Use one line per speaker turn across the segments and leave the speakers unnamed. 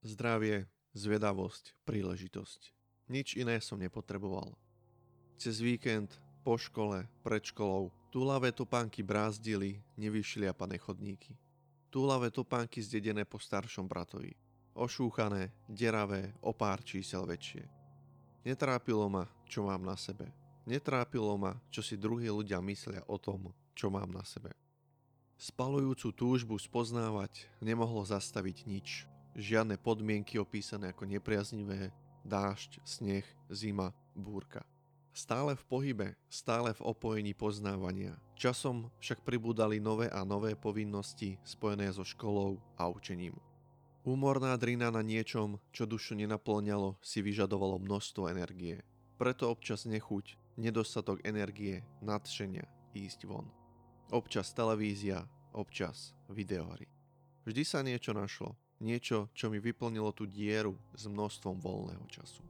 Zdravie, zvedavosť, príležitosť. Nič iné som nepotreboval. Cez víkend, po škole, pred školou, túlavé topánky brázdili nevyšliapané chodníky. Túlavé topánky zdedené po staršom bratovi. Ošúchané, deravé, o pár čísel väčšie. Netrápilo ma, čo mám na sebe. Netrápilo ma, čo si druhí ľudia myslia o tom, čo mám na sebe. Spalujúcu túžbu spoznávať nemohlo zastaviť nič, Žiadne podmienky opísané ako nepriaznivé, dážď, sneh, zima, búrka. Stále v pohybe, stále v opojení poznávania. Časom však pribúdali nové a nové povinnosti spojené so školou a učením. Úmorná drina na niečom, čo dušu nenaplňalo, si vyžadovalo množstvo energie. Preto občas nechuť, nedostatok energie, nadšenia ísť von. Občas televízia, občas videohry. Vždy sa niečo našlo, Niečo, čo mi vyplnilo tú dieru s množstvom voľného času.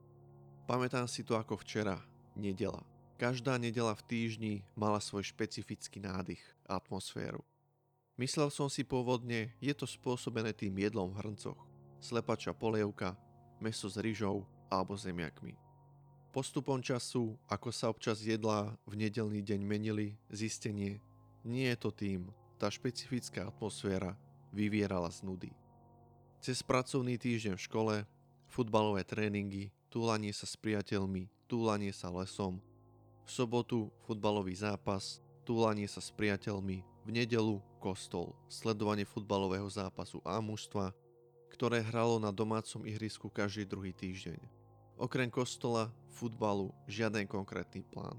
Pamätám si to ako včera, nedela. Každá nedela v týždni mala svoj špecifický nádych atmosféru. Myslel som si pôvodne, je to spôsobené tým jedlom v hrncoch. Slepača polievka, meso s ryžou alebo zemiakmi. Postupom času, ako sa občas jedlá v nedelný deň menili, zistenie, nie je to tým, tá špecifická atmosféra vyvierala z nudy. Cez pracovný týždeň v škole, futbalové tréningy, túlanie sa s priateľmi, túlanie sa lesom, v sobotu futbalový zápas, túlanie sa s priateľmi, v nedelu kostol, sledovanie futbalového zápasu A mužstva, ktoré hralo na domácom ihrisku každý druhý týždeň. Okrem kostola, futbalu, žiaden konkrétny plán.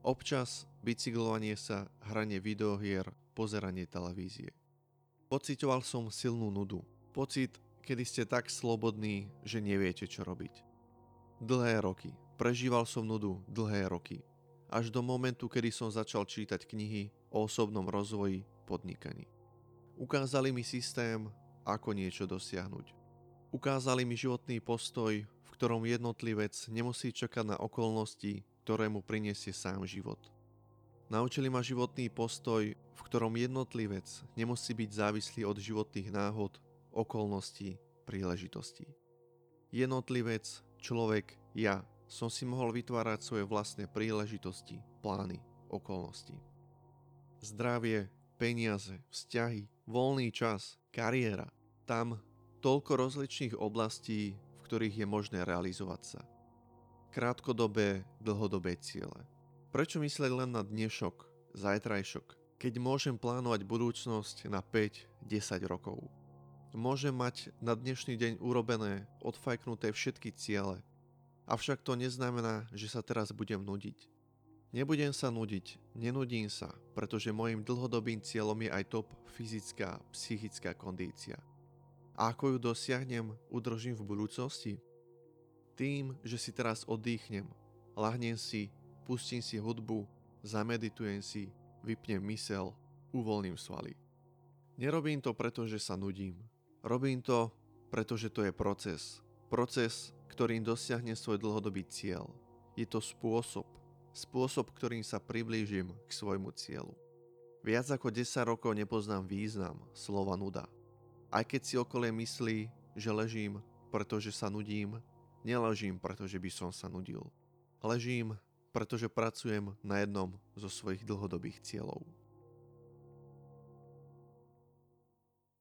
Občas bicyklovanie sa, hranie videohier, pozeranie televízie. Pocitoval som silnú nudu, Pocit, kedy ste tak slobodní, že neviete, čo robiť. Dlhé roky. Prežíval som nudu dlhé roky. Až do momentu, kedy som začal čítať knihy o osobnom rozvoji podnikaní. Ukázali mi systém, ako niečo dosiahnuť. Ukázali mi životný postoj, v ktorom jednotlivec nemusí čakať na okolnosti, ktoré mu prinesie sám život. Naučili ma životný postoj, v ktorom jednotlivec nemusí byť závislý od životných náhod okolností, príležitostí. Jednotlivec, človek, ja som si mohol vytvárať svoje vlastné príležitosti, plány, okolnosti. Zdravie, peniaze, vzťahy, voľný čas, kariéra. Tam toľko rozličných oblastí, v ktorých je možné realizovať sa. Krátkodobé, dlhodobé ciele. Prečo myslieť len na dnešok, zajtrajšok, keď môžem plánovať budúcnosť na 5-10 rokov? Môžem mať na dnešný deň urobené, odfajknuté všetky ciele. Avšak to neznamená, že sa teraz budem nudiť. Nebudem sa nudiť, nenudím sa, pretože môjim dlhodobým cieľom je aj top fyzická, psychická kondícia. A ako ju dosiahnem, udržím v budúcnosti? Tým, že si teraz oddychnem, lahnem si, pustím si hudbu, zameditujem si, vypnem mysel, uvoľním svaly. Nerobím to preto, že sa nudím. Robím to, pretože to je proces. Proces, ktorým dosiahne svoj dlhodobý cieľ. Je to spôsob. Spôsob, ktorým sa priblížim k svojmu cieľu. Viac ako 10 rokov nepoznám význam slova nuda. Aj keď si okolie myslí, že ležím, pretože sa nudím, neležím, pretože by som sa nudil. Ležím, pretože pracujem na jednom zo svojich dlhodobých cieľov.